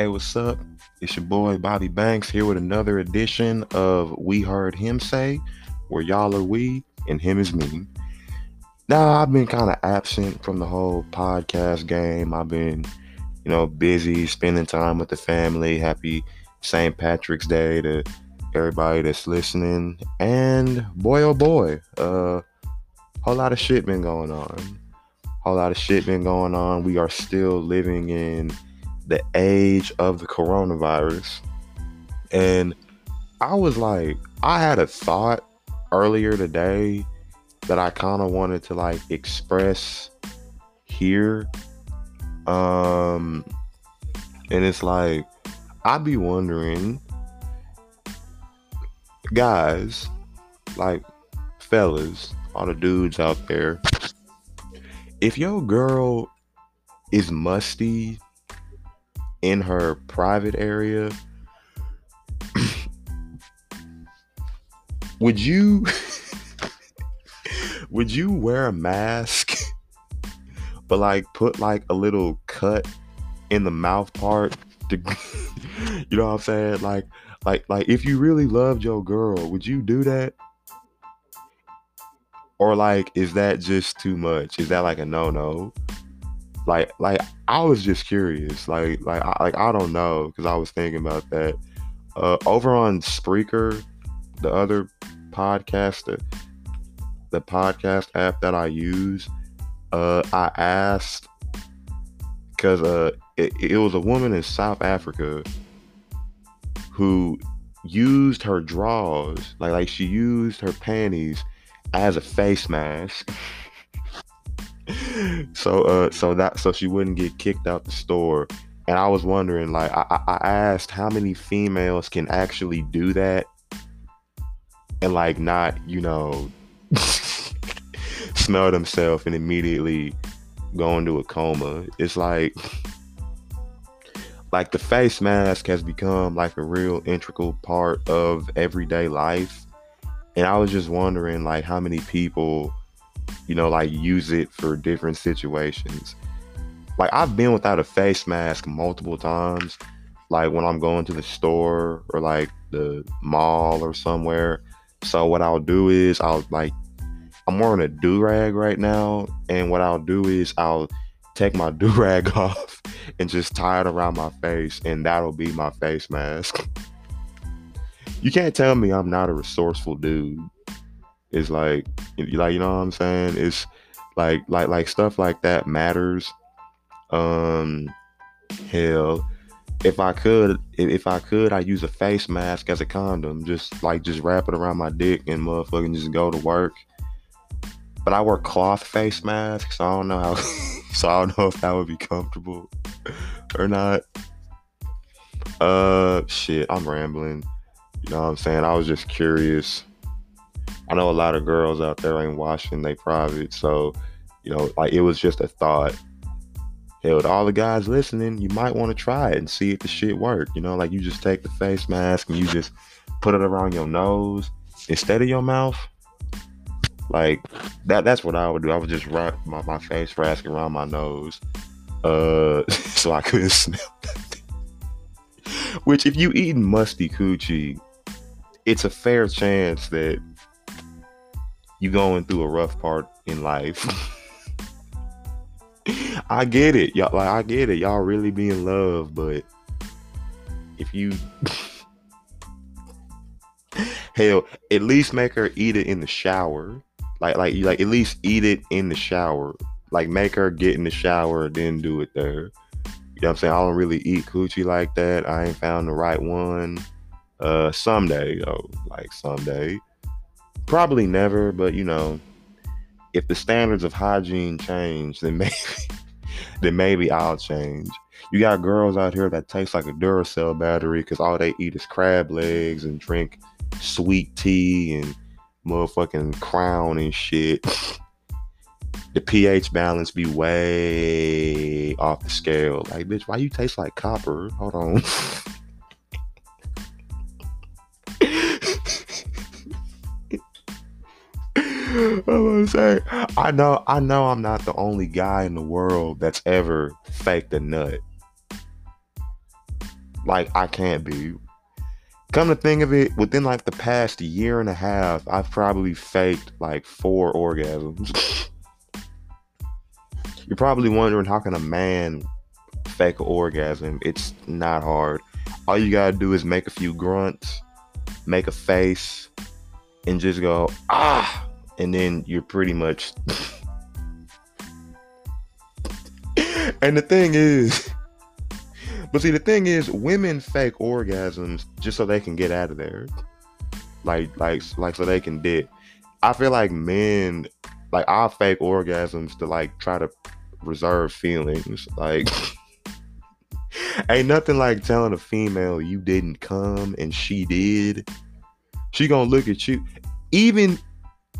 Hey, what's up? It's your boy Bobby Banks here with another edition of We Heard Him Say, where y'all are we and him is me. Now, I've been kind of absent from the whole podcast game. I've been, you know, busy spending time with the family. Happy St. Patrick's Day to everybody that's listening. And boy, oh boy, uh, whole lot of shit been going on. A whole lot of shit been going on. We are still living in the age of the coronavirus. And I was like, I had a thought earlier today that I kind of wanted to like express here. Um, and it's like, I'd be wondering, guys, like fellas, all the dudes out there, if your girl is musty in her private area, would you would you wear a mask but like put like a little cut in the mouth part to you know what I'm saying? Like like like if you really loved your girl, would you do that? Or like is that just too much? Is that like a no-no? Like like I was just curious. Like like I, like I don't know cuz I was thinking about that. Uh over on Spreaker, the other podcast the, the podcast app that I use, uh I asked cuz uh it, it was a woman in South Africa who used her drawers, like like she used her panties as a face mask. So uh so that so she wouldn't get kicked out the store. And I was wondering, like I, I asked how many females can actually do that and like not, you know, smell themselves and immediately go into a coma. It's like like the face mask has become like a real integral part of everyday life and i was just wondering like how many people you know like use it for different situations. Like i've been without a face mask multiple times like when i'm going to the store or like the mall or somewhere. So what i'll do is i'll like i'm wearing a do-rag right now and what i'll do is i'll take my do-rag off and just tie it around my face and that'll be my face mask. You can't tell me i'm not a resourceful dude it's like like you know what i'm saying it's like like like stuff like that matters um hell if i could if i could i use a face mask as a condom just like just wrap it around my dick and motherfucking just go to work but i wear cloth face masks so i don't know how so I don't know if that would be comfortable or not. Uh, shit, I'm rambling. You know what I'm saying? I was just curious. I know a lot of girls out there ain't washing they private, so you know, like it was just a thought. Hell, with all the guys listening, you might want to try it and see if the shit work. You know, like you just take the face mask and you just put it around your nose instead of your mouth. Like that that's what I would do. I would just wrap my, my face mask around my nose. Uh so I couldn't smell Which if you eating musty coochie, it's a fair chance that you going through a rough part in life. I get it. Y'all like I get it. Y'all really be in love, but if you hell, at least make her eat it in the shower. Like like you like at least eat it in the shower. Like make her get in the shower, then do it there. You know what I'm saying? I don't really eat coochie like that. I ain't found the right one. Uh someday though. Like someday. Probably never, but you know, if the standards of hygiene change, then maybe then maybe I'll change. You got girls out here that taste like a Duracell battery because all they eat is crab legs and drink sweet tea and motherfucking crown and shit, the pH balance be way off the scale. Like, bitch, why you taste like copper? Hold on. I'm say, I know, I know, I'm not the only guy in the world that's ever faked a nut. like I can't be. Come to think of it, within like the past year and a half, I've probably faked like four orgasms. You're probably wondering how can a man fake an orgasm? It's not hard. All you gotta do is make a few grunts, make a face, and just go ah, and then you're pretty much. and the thing is, but see, the thing is, women fake orgasms just so they can get out of there, like, like, like, so they can dip. I feel like men, like, I fake orgasms to like try to reserve feelings. Like, ain't nothing like telling a female you didn't come and she did. She gonna look at you, even,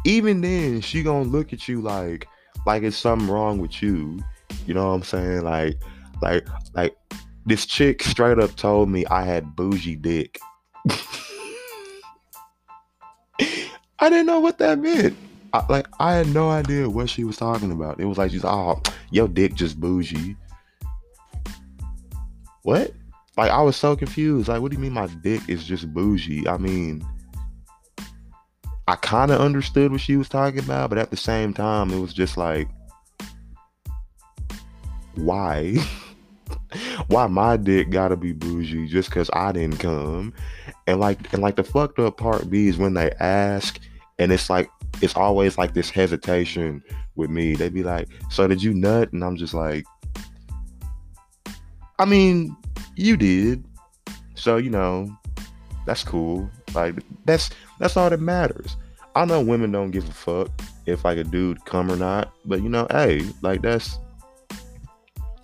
even then, she gonna look at you like, like it's something wrong with you. You know what I'm saying? Like, like, like this chick straight up told me I had bougie dick. I didn't know what that meant. I, like I had no idea what she was talking about. It was like she's oh your dick just bougie. What? Like I was so confused. Like what do you mean my dick is just bougie? I mean I kind of understood what she was talking about, but at the same time it was just like why? why my dick gotta be bougie just because I didn't come? And like and like the fucked up part B is when they ask, and it's like it's always like this hesitation with me. They'd be like, "So did you nut?" And I'm just like, I mean, you did. So you know, that's cool. Like that's that's all that matters. I know women don't give a fuck if like a dude come or not, but you know, hey, like that's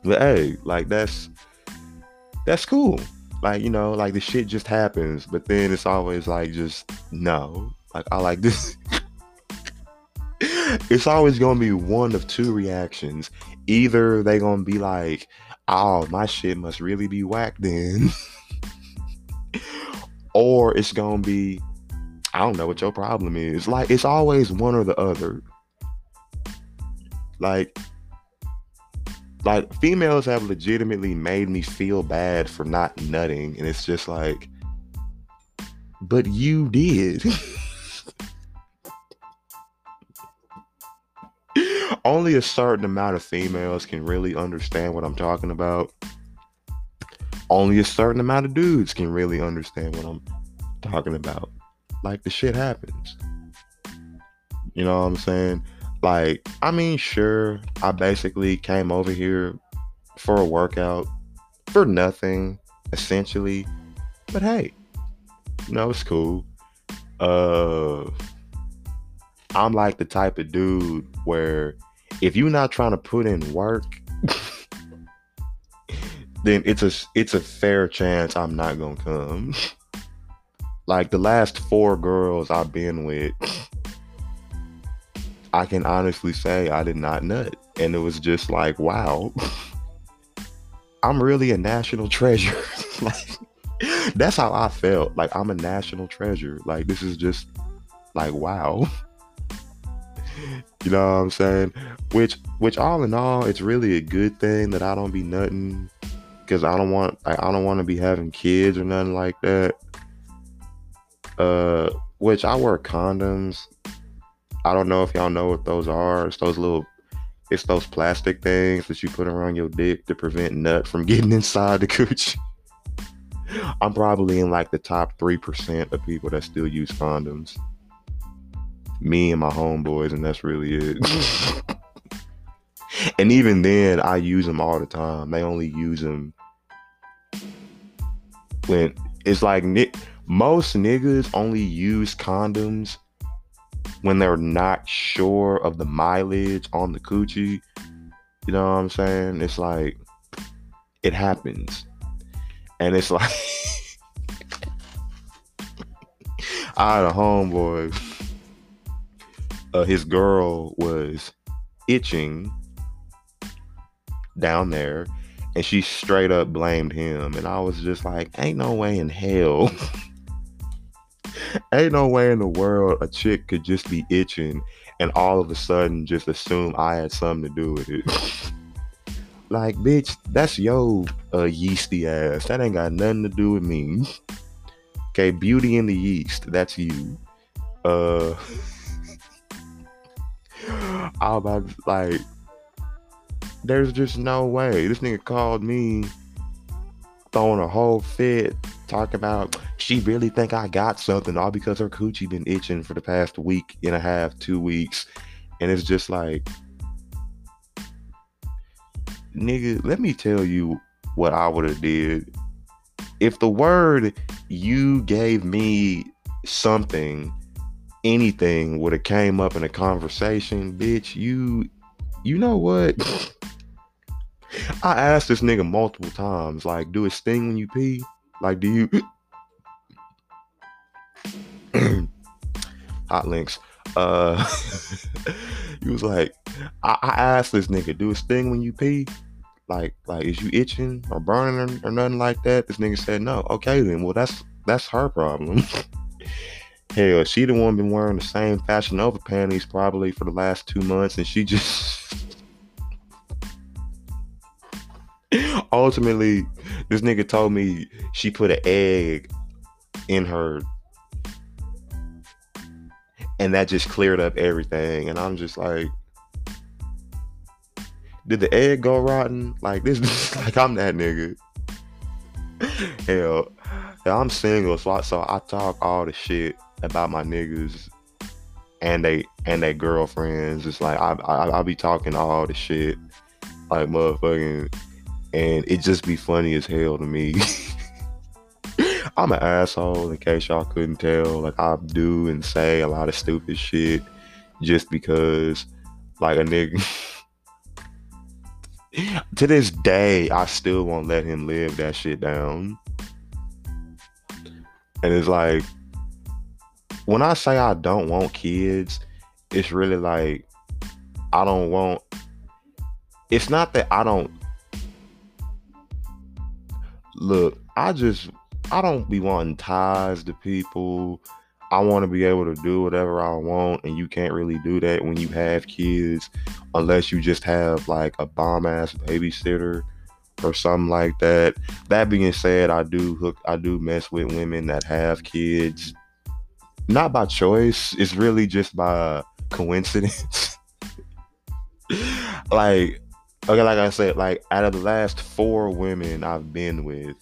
but hey, like that's that's cool. Like, you know, like the shit just happens, but then it's always like just no. Like I like this. it's always gonna be one of two reactions. Either they gonna be like, oh, my shit must really be whack then. or it's gonna be, I don't know what your problem is. Like it's always one or the other. Like like females have legitimately made me feel bad for not nutting and it's just like but you did only a certain amount of females can really understand what i'm talking about only a certain amount of dudes can really understand what i'm talking about like the shit happens you know what i'm saying like, I mean, sure, I basically came over here for a workout for nothing, essentially. But hey, you know, it's cool. Uh I'm like the type of dude where if you're not trying to put in work, then it's a it's a fair chance I'm not gonna come. like the last four girls I've been with I can honestly say I did not nut. And it was just like, wow, I'm really a national treasure. like, that's how I felt. Like, I'm a national treasure. Like, this is just like, wow. you know what I'm saying? Which, which all in all, it's really a good thing that I don't be nutting because I don't want, I, I don't want to be having kids or nothing like that. Uh, which I wear condoms I don't know if y'all know what those are. It's those little, it's those plastic things that you put around your dick to prevent nut from getting inside the cooch. I'm probably in like the top 3% of people that still use condoms. Me and my homeboys, and that's really it. and even then, I use them all the time. They only use them when it's like most niggas only use condoms when they're not sure of the mileage on the coochie. You know what I'm saying? It's like it happens. And it's like I had a homeboy. Uh, his girl was itching down there and she straight up blamed him and i was just like ain't no way in hell Ain't no way in the world a chick could just be itching and all of a sudden just assume I had something to do with it. like, bitch, that's yo uh, yeasty ass. That ain't got nothing to do with me. Okay, beauty in the yeast. That's you. Uh, I about like, there's just no way. This nigga called me throwing a whole fit, talking about she really think I got something all because her coochie been itching for the past week and a half, two weeks, and it's just like, nigga, let me tell you what I would have did. If the word you gave me something, anything would have came up in a conversation, bitch, you you know what? I asked this nigga multiple times, like, do it sting when you pee? Like, do you hot links? Uh he was like, I, I asked this nigga, do it sting when you pee? like like is you itching or burning or, or, nothing like that this nigga said no okay then well that's that's her problem hell she the one been wearing the same Fashion Nova panties probably for the last two months and she just ultimately this nigga told me she put an egg in her and that just cleared up everything and i'm just like did the egg go rotten? Like this, like I'm that nigga. Hell, I'm single, so I, so I talk all the shit about my niggas and they and their girlfriends. It's like I, I I be talking all the shit, like motherfucking, and it just be funny as hell to me. I'm an asshole, in case y'all couldn't tell. Like I do and say a lot of stupid shit just because, like a nigga to this day, I still won't let him live that shit down. And it's like, when I say I don't want kids, it's really like, I don't want, it's not that I don't, look, I just, I don't be wanting ties to people. I want to be able to do whatever I want, and you can't really do that when you have kids, unless you just have like a bomb ass babysitter or something like that. That being said, I do hook, I do mess with women that have kids, not by choice. It's really just by coincidence. like, okay, like I said, like out of the last four women I've been with,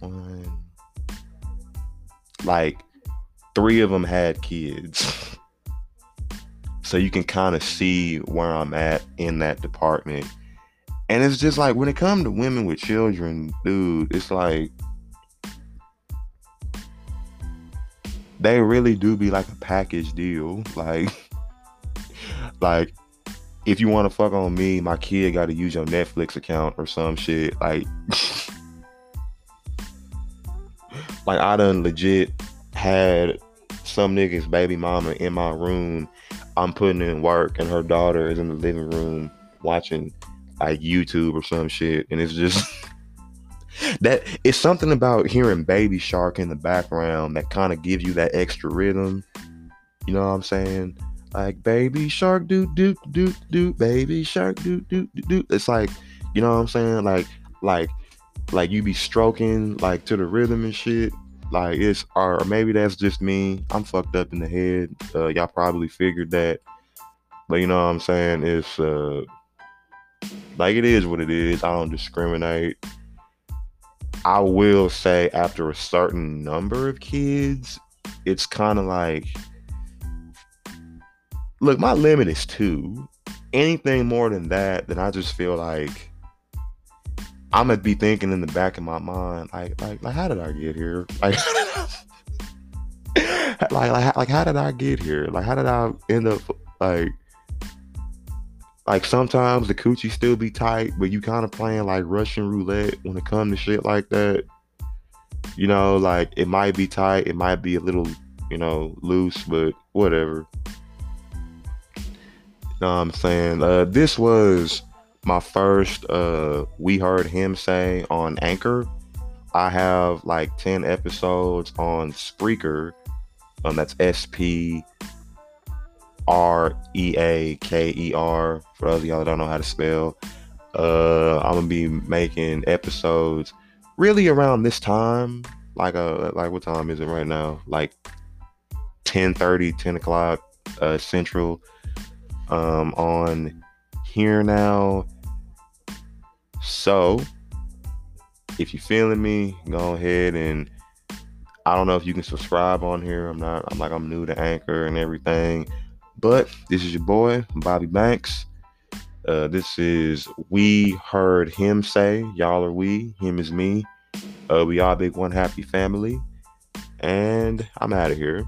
one like three of them had kids. so you can kind of see where I'm at in that department. And it's just like when it comes to women with children, dude, it's like they really do be like a package deal. Like like if you want to fuck on me, my kid got to use your Netflix account or some shit. Like like I done legit had some niggas baby mama in my room. I'm putting in work and her daughter is in the living room watching like YouTube or some shit. And it's just that it's something about hearing Baby Shark in the background that kind of gives you that extra rhythm. You know what I'm saying? Like Baby Shark do do do do Baby Shark do do do. It's like, you know what I'm saying? Like like like you be stroking like to the rhythm and shit. Like it's or maybe that's just me. I'm fucked up in the head. Uh, y'all probably figured that. But you know what I'm saying? It's uh like it is what it is. I don't discriminate. I will say after a certain number of kids, it's kind of like look, my limit is two. Anything more than that, then I just feel like I'm gonna be thinking in the back of my mind, like, like, like, how did I get here? Like, like, like, like, how did I get here? Like, how did I end up like, like sometimes the coochie still be tight, but you kind of playing like Russian roulette when it comes to shit like that. You know, like it might be tight, it might be a little, you know, loose, but whatever. Know what I'm saying? Uh, this was my first uh we heard him say on Anchor. I have like 10 episodes on Spreaker. Um that's S P R E A K E R for those of y'all that don't know how to spell. Uh, I'm gonna be making episodes really around this time. Like uh, like what time is it right now? Like 10 30, 10 o'clock uh, central. Um, on here now. So if you're feeling me, go ahead and I don't know if you can subscribe on here. I'm not, I'm like, I'm new to Anchor and everything. But this is your boy, Bobby Banks. Uh, this is We Heard Him Say. Y'all are we, him is me. Uh, we all big one happy family. And I'm out of here.